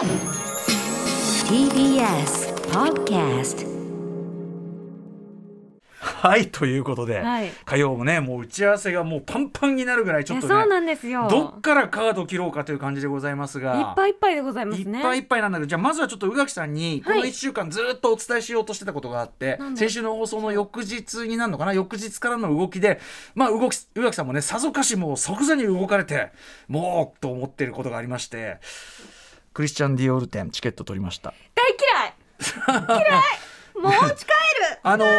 TBS Podcast はいということで、はい。火曜もねもう打ち合わせがもうパンパンになるぐらいちょっとねいやそうなんですよ。どっからカード切ろうかという感じでございますが。いっぱいいっぱいでございますいねっぱいいっぱいなんだけどじゃあまずはちょっと宇垣さんにこのはい1週間ずっとお伝えしようとしてたことがあって、なんだ先週の放送の翌日になるのかな翌日からの動きでまあ動き宇垣さんもねさぞかしもう即座に動かれてもうと思っていることがありましてクリスチャン・ディオール店チケット取りました。大嫌い。嫌い。もう持ち帰る。あのす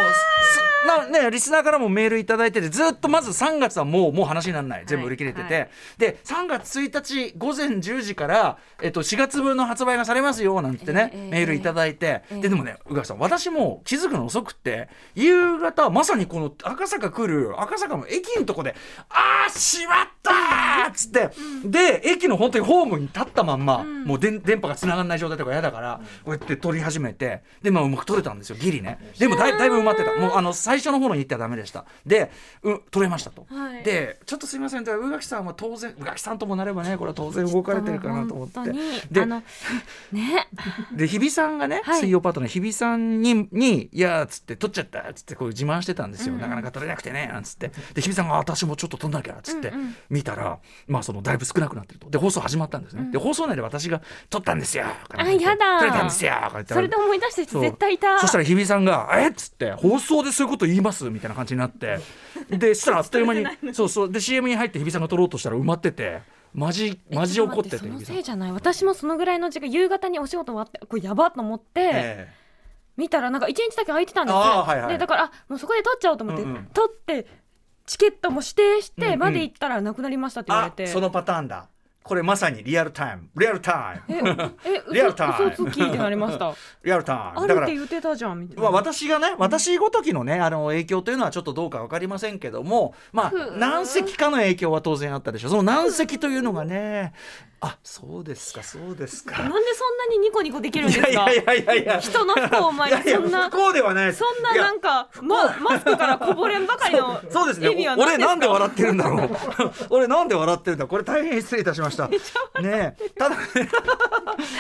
なね、リスナーからもメールいただいててずっとまず3月はもうもう話にならない。全部売り切れてて、はい。で3月1日午前10時から、えっと、4月分の発売がされますよなんてね、ええメールいただいて、ええ。ででもね宇垣さん私も気づくの遅くって夕方まさにこの赤坂来る赤坂の駅のとこで「あーしまった!」っつって、で駅の本当にホームに立ったまんま、もう電電波が繋がらない状態とか嫌だから、こうやって撮り始めて。でまあうまく撮れたんですよギリね。でもだいだいぶ埋まってた。もうあの最初の方に行ってはダメでした。で、う撮れましたと、はい。でちょっとすいません。宇垣さんは当然宇垣さんともなればねこれは当然動かれてるかなと思って。でね。で日比さんがね、はい。水曜パートナー日比さんに「にいや」っつって「撮っちゃった」っつってこう自慢してたんですよ、うんうん。なかなか撮れなくてねなんつって。で日比さんがあ「私もちょっと撮んなきゃ」っつって。うんうん。見たら、まあそのだいぶ少なくなってると。で放送始まったんですね、で放送内で私が「撮ったんですよ」あやだ撮れたんですよ」それで思い出した人そう絶対いた。そしたら日比さんが「えっ?」つって「放送でそういうこと言います?」みたいな感じになって。でしたらあっという間に そうそう。で CM に入って日比さんが撮ろうとしたら埋まってて。マジマジ怒っててそのせいじゃない。私もそのぐらいの時間夕方にお仕事終わってこれやばっと思って、ええ。見たらなんか一日だけ空いてたんですあーはいはい。でだからあもうそこで取っちゃおうと思って、うんうん。取ってチケットも指定しうんうん。てまで行ったらなくなりましたって言われて、あそのパターンだこれまさにリアルタイム。リアルタイえムえリアルタイム。ってなりました？リアルタイム。あるだからって言ってたじゃんみたいな、まあ、私がね私ごときのねあの影響というのはちょっとどうか分かりませんけどもまあ何席かの影響は当然あったでしょう。その何席というのがねあそうですかそうですか。なんでそんなにニコニコできるんいですか？やいやいやいやいや。人の不幸を前いやいやにそんな不幸ではないです。そんななんかまマスクからこぼれんばかりのそうですね。俺なんで笑笑ってるんだろう。俺なんで笑ってるんだ これ大変失礼いたしました。ねえ。ただ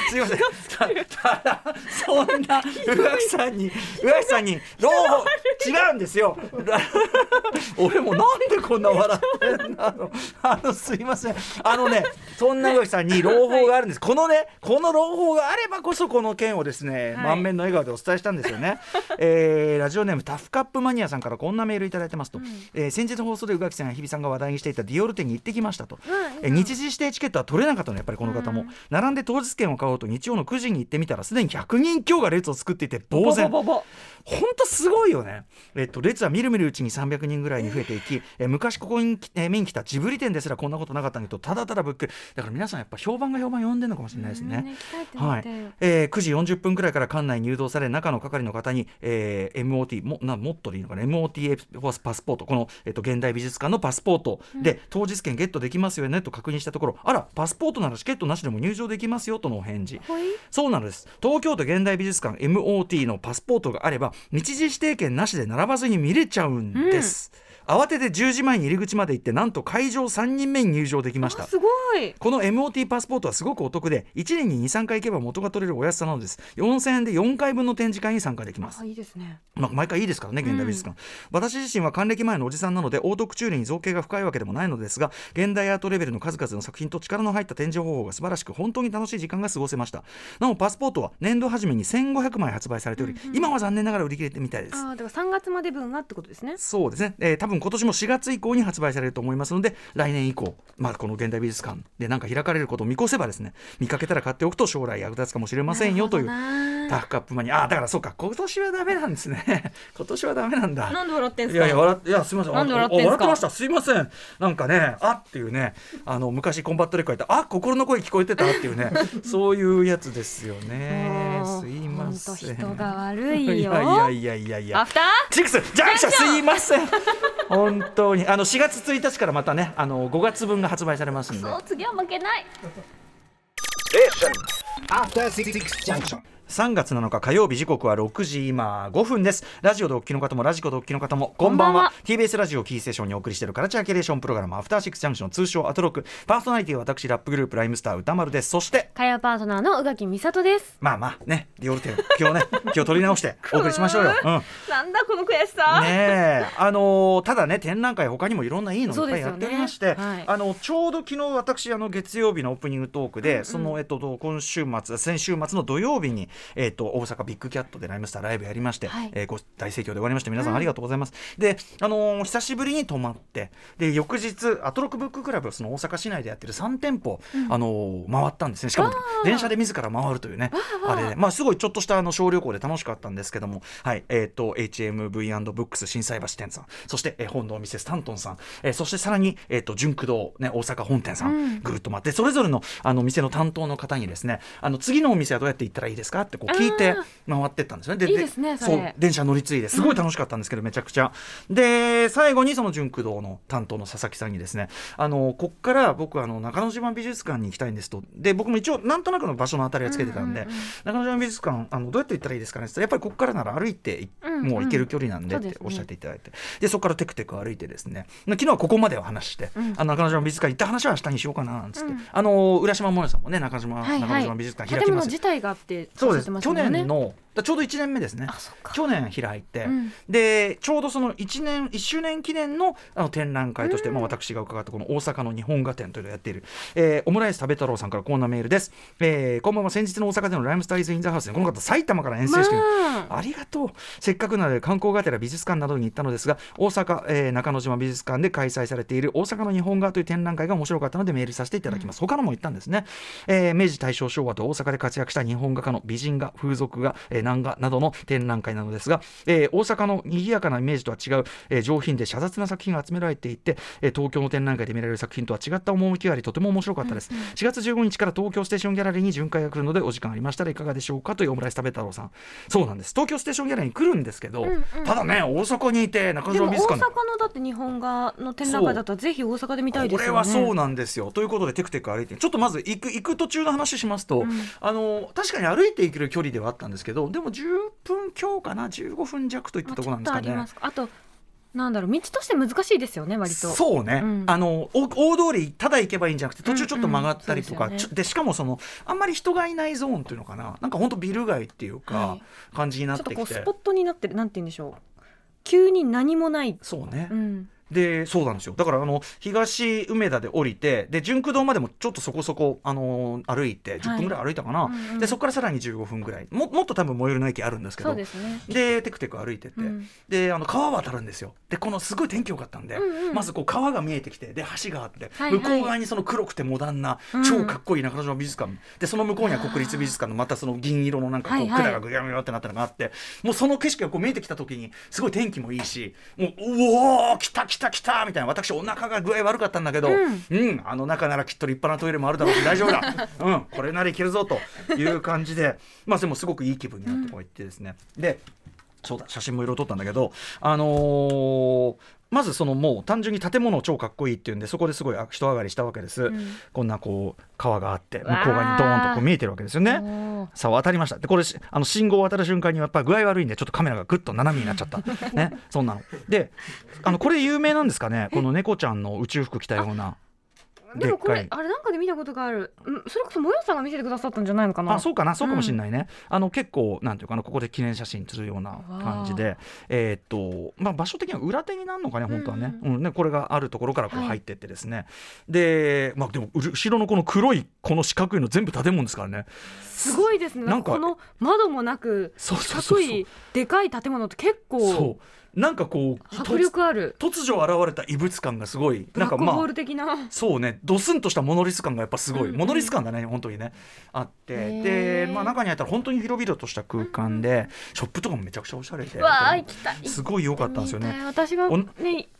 すいません。たただそんな宇垣さんに宇垣さんに朗報。違うんですよ。俺もなんでこんな笑ってんだろう。あのすいません。あのねそんな宇垣さんに朗報があるんです。このねこの朗報があればこそこの件をですね、はい。満面の笑顔でお伝えしたんですよね、えーラジオネームタフカップマニアさんからこんなメールいただいてますと、えー先日放送で宇垣さんや日比さんが話題にしていたディオール店に行ってきましたと、えー日時指定チケットは取れなかったのやっぱりこの方も、並んで当日券を買おうと日曜の9時に行ってみたらすでに100人強が列を作っていて呆然。ボボボボ本当すごいよね、えっと、列はみるみるうちに300人ぐらいに増えていき、えー昔ここに、えー見に来たジブリ店ですらこんなことなかったのにとただただぶっくりだから皆さんやっぱ評判が評判呼んでるのかもしれないですね。はい。えー9時40分くらいから館内に誘導され中の係の方に、えー MOT もなもっとでいいのかな？MOT パスポート。この、えっと現代美術館のパスポート。で、当日券ゲットできますよね？と確認したところあらパスポートならチケットなしでも入場できますよとのお返事。そうなんです。東京都現代美術館 MOT のパスポートがあれば日時指定券なしで並ばずに見れちゃうんです、慌てて10時前に入り口まで行ってなんと会場3人目に入場できました。あすごい。この MOT パスポートはすごくお得で1年に23回行けば元が取れるお安さなのです。4000円で4回分の展示会に参加できます。あいいですね。まあ、毎回いいですからね現代美術館、私自身は還暦前のおじさんなのでオートクチュールに造形が深いわけでもないのですが現代アートレベルの数々の作品と力の入った展示方法が素晴らしく本当に楽しい時間が過ごせました。なおパスポートは年度初めに1500枚発売されており、今は残念ながら売り切れてみたいです。あーだから3月まで分がってことですね。そうですね、えー多分今年も4月以降に発売されると思いますので来年以降、まあ、この現代美術館で何か開かれることを見越せばですね見かけたら買っておくと将来役立つかもしれませんよというタフカップマニア。あだからそうか今年はダメなんですね。今年はダメなんだ。なんで笑ってんすいかやいや笑いやすみません。なんであ笑ってんすか？あ笑ってました。すいません。なんかねあっていうねあの昔コンバットレックやったあ心の声聞こえてたっていうね そういうやつですよね。すいません。人が悪いよ。いやいやいやいやいや。アフター？シックスジャンクション！すいません本当にあの4月1日からまたねあの5月分が発売されますんでそう次は負けない Junction. 3月7日火曜日時刻は6時今5分です。ラジオでお聞きの方もラジコでお聞きの方もこんばんは。TBS ラジオキーステーションにお送りしているカルチャーキュレーションプログラムアフターシックスジャンクション通称アトロク。パーソナリティは私ラップグループライムスター宇多丸です。そして火曜パートナーの宇垣美里です。まあまあねディオルテン今日ね 気を取り直してお送りしましょうよ、うん、ねなんだこの悔しさ。え。あのーただね展覧会他にもいろんないいのいっぱいやっておりまして、ねはい。あのちょうど昨日私あの月曜日のオープニングトークで、うんうん。そのえっと今週末先週末の土曜日にえっと大阪ビッグキャットでライムスターライブやりまして、はい。えーご大盛況で終わりまして皆さんうん。ありがとうございます、であのー久しぶりに泊まってで翌日アトロックブッククラブその大阪市内でやってる3店舗、うん。あのー回ったんですね。しかも電車で自ら回るというね。あれでまあすごいちょっとしたあの小旅行で楽しかったんですけどもはい。えっ、と HMV& ブックス心斎橋店さんそして、えー本堂ミセスタントンさん、えーそしてさらにえっ、と純駆堂ね大阪本店さん、うん。ぐるっと回ってそれぞれのあの店の担当の方にですねあの次のお店はどうやって行ったらいいですかってこう聞いてあ回ってったんですよね。いいですねそれ。う電車乗り継いですごい楽しかったんですけど、めちゃくちゃ。で最後にその純駆堂の担当の佐々木さんにですねあのこっから僕あの中之島美術館に行きたいんですと。で僕も一応なんとなくの場所の当たりはつけてたんで、中之島美術館あのどうやって行ったらいいですかね？ってやっぱりここからなら歩いてもう行ける距離なんでっておっしゃっていただいて。でそこからテクテク歩いてですね。昨日はここまでを話して、うん。あの中之島美術館行った話は明日にしようかななんつって、うん。あの浦島萌さんもね中島、之島美術館開建きます物自体があってそうです、去年のだちょうど1年目ですね。去年開いて、うん。でちょうどその1年1周年記念のあの展覧会として、うん。まあ、私が伺ったこの大阪の日本画展というのをやっている、えーオムライス食べ太郎さんからこんなメールです、えーこんばんは先日の大阪でのライムスターイズ・イン・ザ・ハウスにこの方埼玉から遠征して、まあありがとう。せっかくなので観光がてら美術館などに行ったのですが大阪、えー中之島美術館で開催されている大阪の日本画という展覧会が面白かったのでメールさせていただきます、他のも行ったんですね、えー明治大正昭和と大阪で活躍した日本画家の美人画風俗画、えー南画などの展覧会なのですが、えー大阪の賑やかなイメージとは違う、えー上品で写雑な作品が集められていて、えー東京の展覧会で見られる作品とは違った趣がありとても面白かったです、4月15日から東京ステーションギャラリーに巡回が来るのでお時間ありましたらいかがでしょうかというオムライス食べ太郎さん。そうなんです。東京ステーションギャラリーに来るんですけど、うんうん。ただね大阪にいて中島美術館のだって日本画の展覧会だったらぜひ大阪で見たいですよね。これはそうなんですよ。ということでテクテク歩いてちょっとまず行く行く途中の話しますと、うん。あの確かに歩いて行ける距離ではあったんですけどでも10分強かな15分弱といったところなんですかね。あとなんだろう道として難しいですよね割と。そうね、うん。あのお大通りただ行けばいいんじゃなくて途中ちょっと曲がったりとか、うん。うんでねでしかもそのあんまり人がいないゾーンというのかな。なんか本当ビル街っていうか、はい。感じになっちょってときてこうスポットになってるなんて言うんでしょう。急に何もない、そうね、うん、でそうなんですよ。だからあの東梅田で降りてで純駆堂までもちょっとそこそこ、あのー歩いて10分ぐらい歩いたかな、うんうん。でそこからさらに15分ぐらい。ももっと多分最寄りの駅あるんですけどですね。でテクテク歩いてって、うん。であの川渡るんですよ。でこのすごい天気良かったんで、うんうん。まずこう川が見えてきてで橋があって、はいはい。向こう側にその黒くてモダンな、うん。超かっこいい中之島美術館。でその向こうには国立美術館のまたその銀色のなんかこうはいはい。管がぐやぐやってなったのがあってもうその景色がこう見えてきた時にすごい天気もいいしもううおー来た来た来たみたいな。私お腹が具合悪かったんだけど、うん。うん、あの中ならきっと立派なトイレもあるだろうし大丈夫だ、うん、これならいけるぞという感じで。まあでもすごくいい気分になってこう言ってですね、でそうだ写真もいろいろ撮ったんだけどあのーまずそのもう単純に建物超かっこいいっていうんでそこですごい人上がりしたわけです、ん。こんなこう川があって向こう側にドーンとこう見えてるわけですよね。さあ渡りました。でこれしあの信号を渡る瞬間にやっぱり具合悪いんでちょっとカメラがぐっと斜めになっちゃった。ね。そんなの。であのこれ有名なんですかね？この猫ちゃんの宇宙服着たようなでもこれあれなんかで見たことがある。うんそれこそもよさんが見せてくださったんじゃないのかな。あそうかな。そうかもしれないね、あの結構なんていうかな。ここで記念写真するような感じで。えーっとまあ場所的には裏手になるのかね本当はね,、ううんねこれがあるところからこうはい。入ってってですね、でまあでもう後ろのこの黒いこの四角いの全部建物ですからね。すごいですね。なんかこの窓もなく四角いでかい建物って結構そうなんかこう迫力ある。突如現れた異物感がすごい。なんかまあル的な、そうね。ドスンとしたモノリス感がやっぱすごい、うん。うんモノリス感だね本当にねあって。で、まあ、中に入ったら本当に広々とした空間で、ショップとかもめちゃくちゃおしゃれで。すごい良かったんですよね。私がおね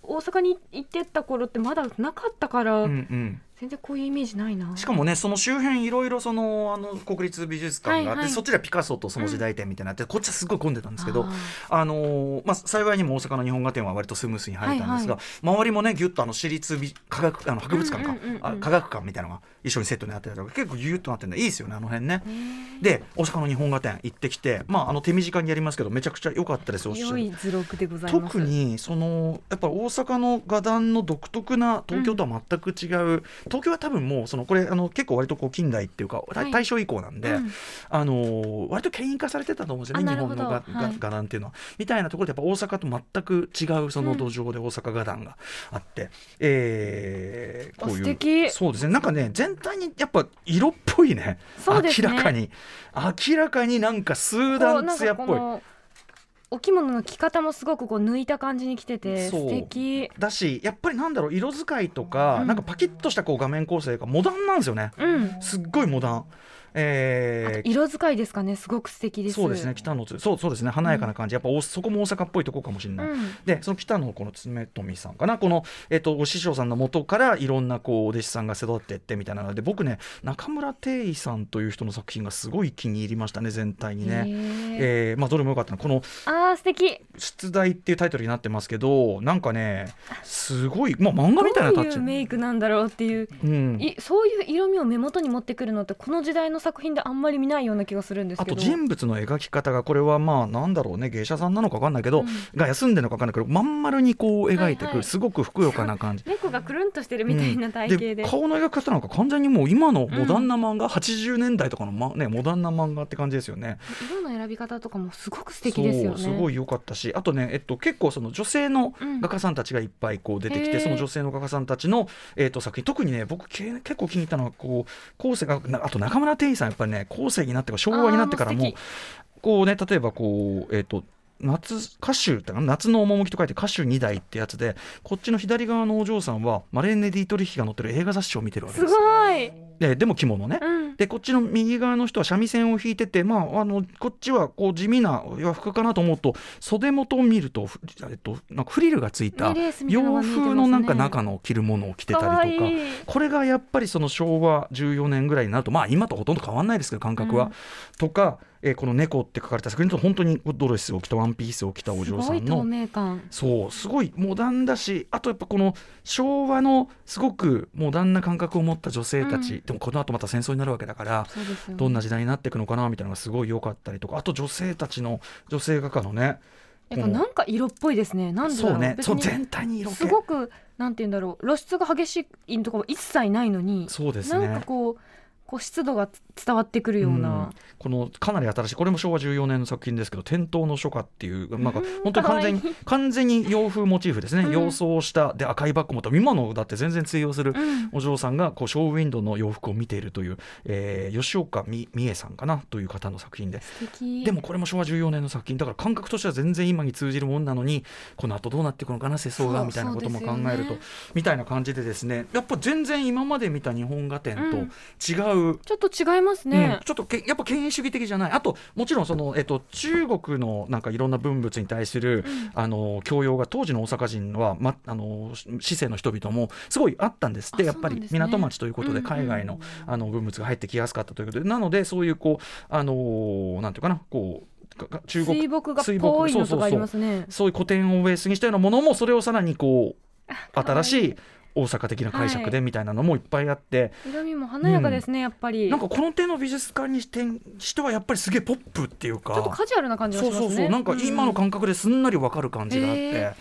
大阪に行ってった頃ってまだなかったから、うんうん。全然こういうイメージないな。しかもねその周辺いろいろそのあの国立美術館があって、はいはい。そっちではピカソとその時代展みたいなのあって、こっちはすごい混んでたんですけどああのーまあ、幸いにも大阪の日本画展は割とスムースに入れたんですが、はい周りもねぎゅっとあの私立美科学あの博物館か、うんうんうんうん。あ科学館みたいなのが一緒にセットになってたりとか結構ぎゅっとなってるんでいいですよねあの辺ね。ー。で大阪の日本画展行ってきて、まあ、あの手短にやりますけどめちゃくちゃ良かったですおっしゃる。良い図録でございます。特にそのやっぱ大阪の画壇の独特な東京とは全く違う、東京は多分もうそのこれあの結構割とこう近代っていうか大はい。大正以降なんで、うん。あのー割と権威化されてたと思うんですよね日本の画,が、はい。画壇っていうのは。みたいなところでやっぱ大阪と全く違うその土壌で大阪画壇があって、えーあこういう素敵。そうですね。なんかね全体にやっぱ色っぽいね。ね。明らかに。明らかになんかスーダン艶っぽい。お着物の着方もすごくこう抜いた感じに着てて素敵。だしやっぱりなんだろう色使いとか、うん。なんかパキッとしたこう画面構成がモダンなんですよね。うん。すっごいモダン。えー。色使いですかね。すごく素敵です。そうですね。北野つそうそうですね。華やかな感じ、やっぱおそこも大阪っぽいとこかもしれない、うん。でその北野この爪富さんかな。この、えっとお師匠さんの元からいろんなこうお弟子さんが育ってってみたいなので僕ね中村定衣さんという人の作品がすごい気に入りましたね。全体にね。えー。まあ、どれもよかったの。このあー素敵「出題」っていうタイトルになってますけどなんかねすごい、まあ、漫画みたいなタッチ。どういう。メイクなんだろうっていう。うん。いそういう色味を目元に持ってくるのってこの時代の作品であんまり見ないような気がするんですあと人物の描き方がこれはまあなんだろうね芸者さんなのか分かんないけど、うん。が休んでるのか分かんないけどまん丸にこう描いていく、はいはい。すごくふくよかな感じ。猫がくるんとしてるみたいな体型で,、で顔の描き方なんか完全にもう今のモダンな漫画、80年代とかの、まね、モダンな漫画って感じですよね。色の選び方とかもすごく素敵ですよね。そうすごい良かったしあとね、えっと、結構その女性のうん。画家さんたちがいっぱいこう出てきて、へーその女性の画家さんたちの、えっと、作品。特にね僕け結構気に入ったのはこう後世がなあと中村天一さんやっぱりね後世になってから昭和になってからもこうね例えばこうえっ、と夏歌手夏の趣と書いて歌手2代ってやつでこっちの左側のお嬢さんはマレーネ・ディートリッヒが載ってる映画雑誌を見てるわけすごです。い、ででも着物ね、うん、でこっちの右側の人は三味線を弾いてて、まあ、あのこっちはこう地味な洋服かなと思うと袖元を見ると、ふえっと、なんかフリルがついた洋風のなんか中の着るものを着てたりとかこれがやっぱりその昭和14年ぐらいになるとまあ今とほとんど変わんないですけど感覚は。うん。とか、えーこの「猫」って書かれた作品と本当にドレスを着たワンピースを着たおす嬢さんごい透の。明感。そうすごいモダンだしあとやっぱこの昭和のすごくモダンな感覚を持った女性たち、うん。でもこの後また戦争になるわけだからね。どんな時代になっていくのかなみたいなのがすごい良かったりとか。あと女性たちの女性画家のね。やっぱなんか色っぽいですね。なんでだろそううねそう全体に色気。すごくなんて言うんだろう。露出が激しいところ一切ないのにそうですなんかねこうこう湿度が伝わってくるような、うん。このかなり新しいこれも昭和14年の作品ですけど「天頭の書家」っていうなんかうん本当に 完全に完全に洋風モチーフですね、うん。洋装したで赤いバッグ持った今のだって全然通用するうん。お嬢さんがこうショーウィンドウの洋服を見ているという、えー吉岡美美恵さんかなという方の作品で。素敵。でもこれも昭和14年の作品。だから感覚としては全然今に通じるもんなのにこの後どうなっていくのかな世相がみたいなことも考えると、ねみたいな感じでですね。やっぱ全然今まで見た日本画展とうん。違う、ちょっと違いますね。うん、ちょっとけやっぱ権威主義的じゃない。あともちろんその、えっと、中国のなんかいろんな文物に対する、あの教養が当時の大阪人は、ま、あの市政の人々もすごいあったんですってあやっぱり港町ということで海外の,、あの文物が入ってきやすかったということで。なのでそういうこうあのなんていうかなこう中国水墨画っ水墨ぽいのとかありそうそうそう。ますねそういう古典をベースにしたようなものもそれをさらにこう新しい大阪的な解釈でみたいなのもいっぱいあって、色味も華やかですね、やっぱり。なんかこの手の美術館にしてはやっぱりすげえポップっていうか。ちょっとカジュアルな感じがしますねそうそうそうなんか今の感覚ですんなりわかる感じがあって、へー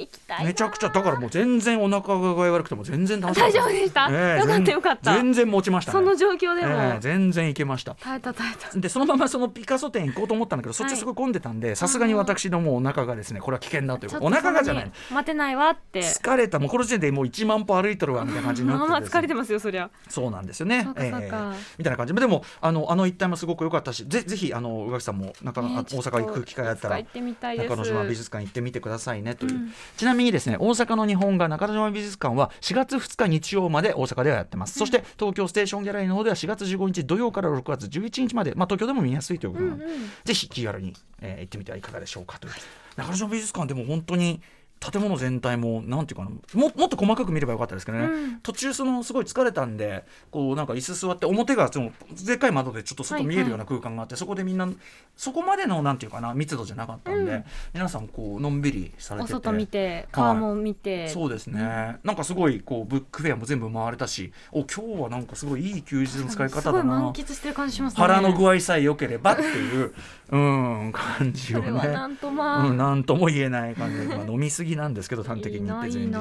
行きたいなめちゃくちゃだからもう全然お腹が悪くても全然楽しか大った。丈夫でした、ええよかったよかった。全然持ちましたね。その状況でも、ええ全然いけました。耐えた耐えた。でそのままそのピカソ店行こうと思ったんだけど、そっちすごい混んでたんでさすがに私のもうお腹がですねこれは危険だというちょっお腹がじゃない。待てないわって。疲れた。もうこの時点でもう1万歩歩いとるわみたいな感じになってまあまあ疲れてますよそりゃ。そうなんですよね。そうかそうか。みたいな感じ。ででもあのあの一帯もすごく良かったしぜぜひあの宇垣さんもなかなかね大阪行く機会あったら中之島美術館行ってみてくださいねという、うん。ちなみにですね大阪の日本画中之島美術館は4月2日日曜まで大阪ではやってます、そして東京ステーションギャラリーの方では4月15日土曜から6月11日まで、まあ、東京でも見やすいということなので、うんうん。ぜひ気軽に、えー行ってみてはいかがでしょうかという。中之島美術館でも本当に建物全体もなんていうかなももっと細かく見ればよかったですけどね、うん。途中そのすごい疲れたんでこうなんか椅子座って表がそのでっかい窓でちょっと外見えるような空間があって、そこでみんなそこまでのなんていうかな密度じゃなかったんで、うん。皆さんこうのんびりされててお外見て川も見て、そうですね、なんかすごいこうブックフェアも全部回れたしお今日はなんかすごいいい休日の使い方すごいだな満喫してる感じしますね。腹の具合さえ良ければっていう、うん、感じをね。なんとまあ、うん、なんとも言えない感じで、まあ、飲みすぎなんですけど端的に言って前日にね。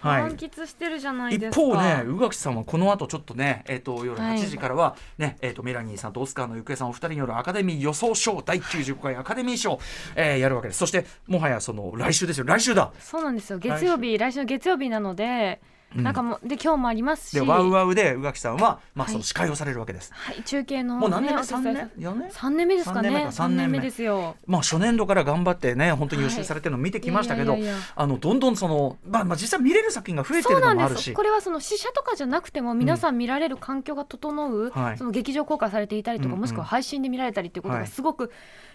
は満い喫してるじゃない一ですか。方ね宇垣さんはこの後ちょっとね、えー、と夜はい。8時からは、ねえー、とメラニーさんとオスカーの行方さんお二人によるアカデミー予想賞第95回アカデミー賞、えーやるわけです。そしてもはやその来週ですよ。来週だ。そうなんですよ。月曜日来週。の月曜日なので、うんなんかもうで今日もありますし。でワウワウで宇垣さんは、まあ、はい。その司会をされるわけです、はい中継の、ね、もう何年目？お手3伝い年4年？三年目ですかね。三年目か三年目。ですよ。まあ、初年度から頑張ってね本当に予習されてるのを見てきましたけど、あのどんどんその、まあ、まあ実際見れる作品が増えてるそうなんのもあるし。です。これはその試写とかじゃなくても皆さん見られる環境が整う、はい。その劇場公開されていたりとか、もしくは配信で見られたりっていうことはい。がすごく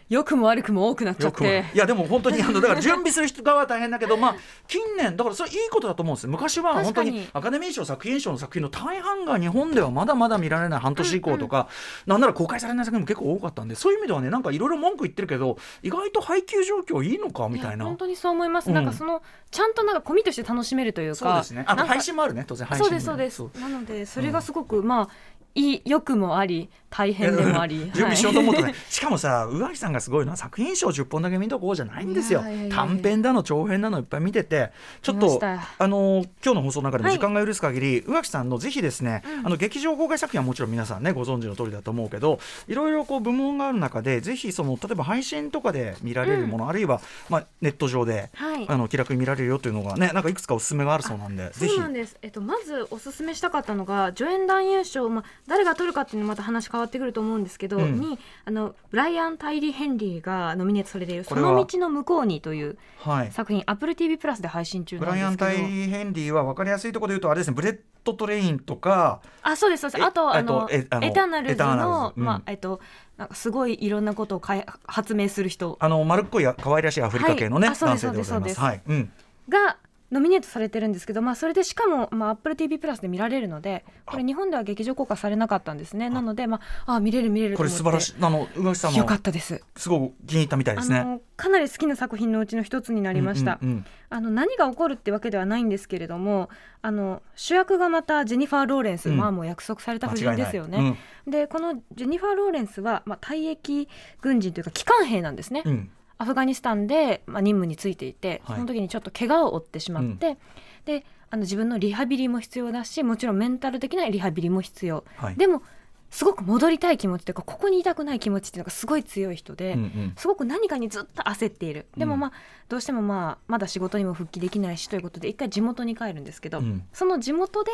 良くも悪くも多くなっちゃって。いやでも本当にあのだから準備する人側は大変だけどまあ近年だからそれいいことだと思うんですよ。昔は本当にアカデミー賞作品賞の作品の大半が日本ではまだまだ見られない半年以降とか、なんなら公開されない作品も結構多かったんでそういう意味ではねなんかいろいろ文句言ってるけど意外と配給状況いいのかみたいな。や本当にそう思います、うん。なんかそのちゃんとなんか込みとして楽しめるというかそうですね。あ配信もあるね当然配信もそうですそうです。なのでそれがすごく、まあいい良くもあり大変でもあり。準備しようと思うとね、はいしかもさ宇垣さんがすごいのは作品賞10本だけ見とこうじゃないんですよ。短編だの長編だのいっぱい見てて。ちょっとあの今日の放送の中でもはい。時間が許す限り、宇垣さんのぜひですね、あの劇場公開作品はもちろん皆さんねご存知の通りだと思うけどいろいろこう部門がある中でぜひその例えば配信とかで見られるもの、あるいは、まあ、ネット上で、はい。あの気楽に見られるよというのがねなんかいくつかおすすめがあるそうなんでぜひ。そうなんです、えっと、まずおすすめしたかったのが助演男優賞、まあ、誰が取るかっていうのまた話変わってくると思うんですけど、うん。にあのブライアン・タイリー・ヘンリーがノミネートされている「その道の向こうに」というはい。作品 AppleTV プラスで配信中ブなんライアン・ですけどタイリー・ヘンリーは分かりやすいところで言うとあれですねブレッドトレインとかあそうですそうです。えあとあえっとのエターナルズのズ。うん。まあえっとなんかすごいいろんなことをかい発明する人。あの丸っこい可愛らしいアフリカ系のね、はい。男性でございます。うん、がノミネートされてるんですけど、まあ、それでしかも、まあ、AppleTV プラスで見られるのでこれ日本では劇場公開されなかったんですね。なので、まあ、あ見れる見れるとこれ素晴らしい、あの宇垣さんよもかったです。すごく気に入ったみたいですね。かなり好きな作品のうちの一つになりました、うんうんうん。あの何が起こるってわけではないんですけれどもあの主役がまたジェニファー・ローレンス、うん。まあもう約束された布陣ですよね、間違いない。でこのジェニファー・ローレンスは、まあ、退役軍人というか帰還兵なんですね、うんうんアフガニスタンで、まあ、任務についていて、はい。その時にちょっと怪我を負ってしまって、であの自分のリハビリも必要だしもちろんメンタル的なリハビリも必要、はい。でもすごく戻りたい気持ちというかここにいたくない気持ちっていうのがすごい強い人で、うんうん。すごく何かにずっと焦っている。でもうんまあどうしてもまあまだ仕事にも復帰できないしということで一回地元に帰るんですけど、うん。その地元で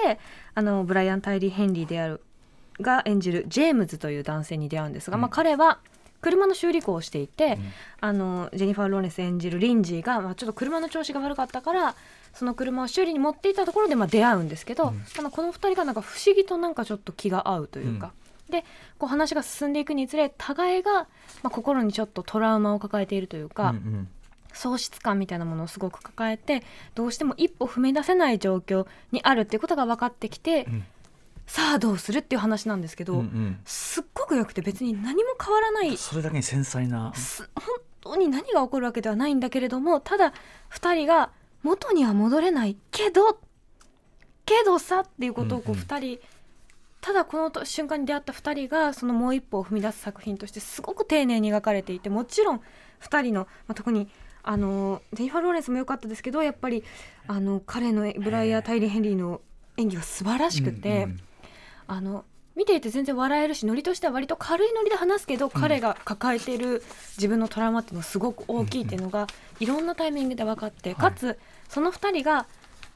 あのブライアン・タイリー・ヘンリーであるが演じるジェームズという男性に出会うんですが、うん。まあ、彼は車の修理工をしていて、うん。あのジェニファー・ローレンス演じるリンジーが、まあ、ちょっと車の調子が悪かったからその車を修理に持っていったところでまあ出会うんですけど、うん。あのこの2人がなんか不思議となんかちょっと気が合うというか。でこう話が進んでいくにつれ互いが、まあ、心にちょっとトラウマを抱えているというか、うんうん。喪失感みたいなものをすごく抱えてどうしても一歩踏み出せない状況にあるっていうことが分かってきて、うんさあどうするっていう話なんですけど、うんうんすっごくよくて別に何も変わらないそれだけに繊細な。す本当に何が起こるわけではないんだけれどもただ2人が元には戻れないけどけどさっていうことをこううんうん2人、ただこのと瞬間に出会った2人がそのもう一歩を踏み出す作品としてすごく丁寧に描かれていてもちろん2人の、まあ、特にあのジェニファー・ローレンスも良かったですけどやっぱりあの彼のブライア・タイリー・ヘンリーの演技が素晴らしくて。うんうんあの見ていて全然笑えるしノリとしては割と軽いノリで話すけど、彼が抱えている自分のトラウマっていうのがすごく大きいっていうのが、いろんなタイミングで分かって、かつその2人が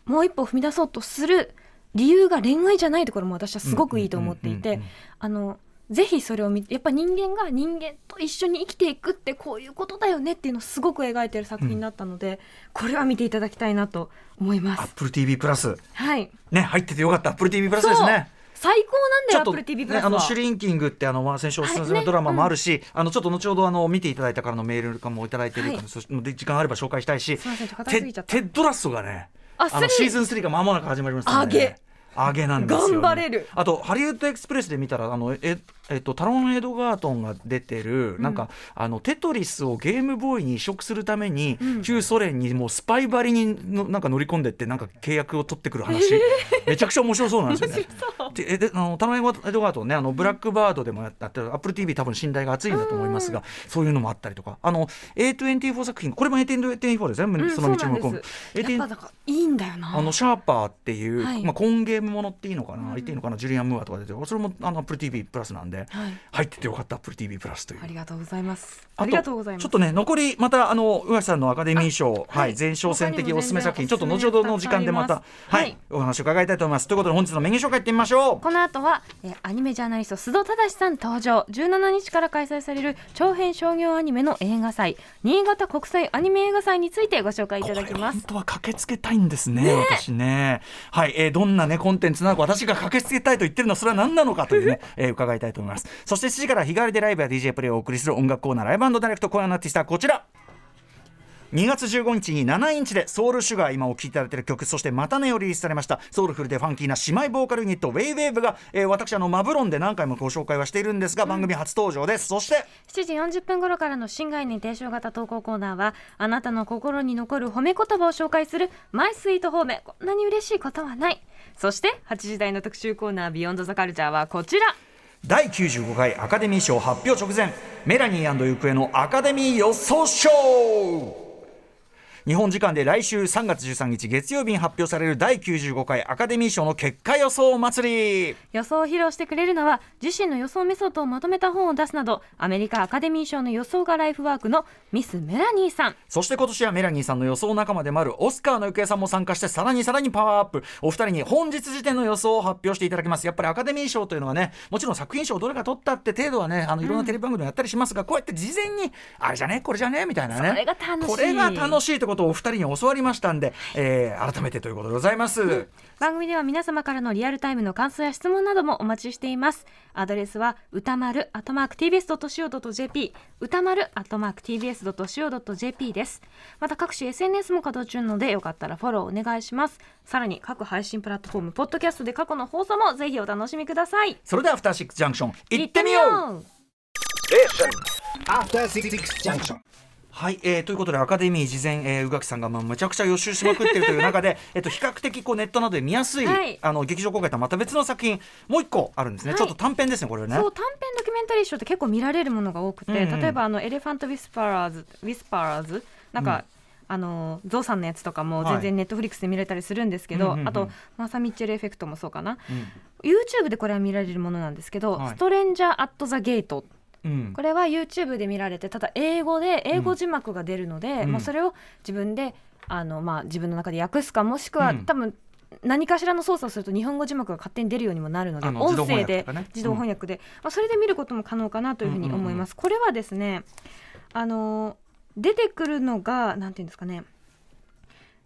もう一歩踏み出そうとする理由が恋愛じゃないところも私はすごくいいと思っていてうんうんうんうんあのぜひそれを見てやっぱ人間が人間と一緒に生きていくってこういうことだよねっていうのをすごく描いてる作品だったので、これは見ていただきたいなと思います。Apple TV プラス。はい。ね入っててよかった。Apple TV プラスですね。最高なんだよちょっと、Apple TV プね、ラスは。あのシュリンキングってあの、まあ、先週おすすめのドラマもあるし、あのちょっと後ほどあの見ていただいたからのメールかもいただいてるから、はい。時間あれば紹介したいしテテッドラストがねああの3シーズン3が間もなく始まりますので、上げ。上げなんですよ、ね、頑張れる。あとハリウッドエクスプレスで見たらあのええっと、タロン・エドガートンが出てる、なんかあのテトリスをゲームボーイに移植するために、旧ソ連にもうスパイばりにのなんか乗り込んでってなんか契約を取ってくる話、めちゃくちゃ面白そうなんですよね。でえであのタロン・エドガートンねあのブラックバードでもやってる AppleTV 多分信頼が厚いんだと思いますが、そういうのもあったりとか。あの A24 作品これも A24 で全部その道のそうなんです。やっぱなんかいいんだよな。あのシャーパーっていう、はい。まあ、コンゲームものっていいのかな、言っていいのかなジュリアン・ムーアとか出てる。それもあの AppleTV プラスなんで、はい。入っててよかった AppleTV プラスという。ありがとうございます。あありがとうございます。ちょっとね残りまたあの宇垣さんのアカデミー賞、はい。はい前哨戦的おすすめ作品ちょっと後ほどの時間でまた、はい。お話を伺いたいと思います。ということで本日のメニュー紹介いってみましょう。この後は、えーアニメジャーナリスト須藤忠さん登場。17日から開催される長編商業アニメの映画祭新潟国際アニメ映画祭についてご紹介いただきます。本当は駆けつけたいんですね私ね。はい、えーどんなねコンテンツなのか私が駆けつけたいと言ってるのはそれは何なのかというね、えー伺いたいと思います。そして7時から日替わりでライブや DJ プレイをお送りする音楽コーナーライブダイレクト今夜のアーティストはこちら。2月15日に7インチでソウルシュガー今お聴きいただいている曲そしてまたねをリリースされました。ソウルフルでファンキーな姉妹ボーカルユニットウェイウェーブが、えー私あのマブロンで何回もご紹介はしているんですが、番組初登場です。そして。7時40分頃からの新概念提唱型投稿コーナーはあなたの心に残る褒め言葉を紹介するマイスイート褒め。こんなに嬉しいことはない。そして8時台の特集コーナービヨンドザカルチャーはこちら第95回アカデミー賞発表直前メラニー行方のアカデミー予想賞日本時間で来週3月13日月曜日に発表される第95回アカデミー賞の結果予想祭り。予想を披露してくれるのは自身の予想メソッドをまとめた本を出すなどアメリカアカデミー賞の予想がライフワークのミス・メラニーさん。そして今年はメラニーさんの予想仲間でもあるオスカーの行方さんも参加してさらにさらにパワーアップ。お二人に本日時点の予想を発表していただきます。やっぱりアカデミー賞というのはねもちろん作品賞どれが取ったって程度はねあのいろんなテレビ番組でやったりしますが、こうやって事前にあれじゃねこれじゃねみたいなね。それが楽しい。これが楽しいとことをお二人に教わりましたんで、えー改めてということでございます、番組では皆様からのリアルタイムの感想や質問などもお待ちしています。アドレスは歌丸アットマーク tbs.co.jp 歌丸アットマーク tbs.co.jp です。また各種 SNS も稼働中なのでよかったらフォローお願いします。さらに各配信プラットフォームポッドキャストで過去の放送もぜひお楽しみください。それではアフターシックスジャンクション行ってみよう。う。After Six Junction. はい、えーということでアカデミー事前、えー、宇垣さんがまあむちゃくちゃ予習しまくってるという中で、えっと比較的こうネットなどで見やすい、はい。あの劇場公開とはまた別の作品もう一個あるんですね、はい。ちょっと短編ですねこれね。そう短編ドキュメンタリーショーって結構見られるものが多くて、うん。うん例えばあのエレファント・ウィスパラーズウィスパラーズなんか、あのゾウさんのやつとかも全然ネットフリックスで見れたりするんですけど、うんうんうん。あとマーサ・ミッチェルエフェクトもそうかな、うん。YouTube でこれは見られるものなんですけど「はい。ストレンジャー・アット・ザ・ゲート」うん。これは YouTube で見られてただ英語で英語字幕が出るので、うん。まあ、それを自分であの、まあ、自分の中で訳すかもしくは、うん。多分何かしらの操作をすると日本語字幕が勝手に出るようにもなるので音声で自動翻訳で、まあ、それで見ることも可能かなというふうに思います。これはですねあの出てくるのがなんていうんですかね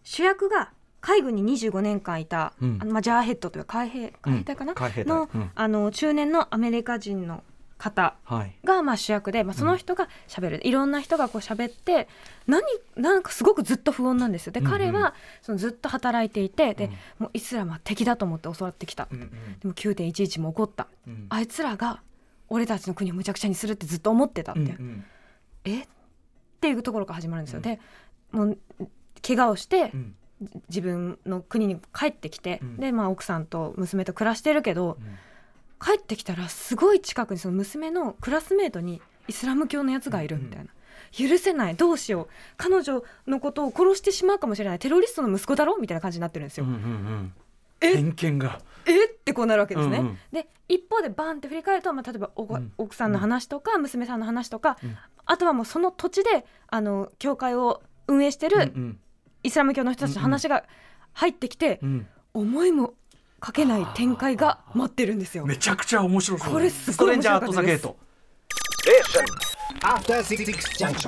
主役が海軍に25年間いた、うん。あのまあ、ジャーヘッドという海兵海兵隊かな、海兵隊。の,、うん。あの中年のアメリカ人の方はい。がまあ主役で、まあ、その人が喋る、いろんな人がこう喋って何なんかすごくずっと不穏なんですよ。で、うんうん。彼はそのずっと働いていてで、うん。もうイスラムは敵だと思って教わってきた、うんうん。でも9.11も起こった。うん。あいつらが俺たちの国をむちゃくちゃにするってずっと思ってたって、うんうん。え？っていうところから始まるんですよ、うん。でもう怪我をしてうん。自分の国に帰ってきて、うん。で、まあ、奥さんと娘と暮らしてるけど、うん帰ってきたらすごい近くにその娘のクラスメートにイスラム教のやつがいるみたいな、許せない。どうしよう。彼女のことを殺してしまうかもしれない。テロリストの息子だろみたいな感じになってるんですよ。うんうんうん。え？偏見が。え？ってこうなるわけですね。うんうん。で一方でバンって振り返ると、まあ、例えばおうん。奥さんの話とか、娘さんの話とか、うん。あとはもうその土地であの教会を運営してるうんうん。イスラム教の人たちの話が入ってきて、うん。思いもかけない展開が待ってるんですよ。めちゃくちゃ面白そうこれすストごいレンジャーアットザ面白かったですゲート.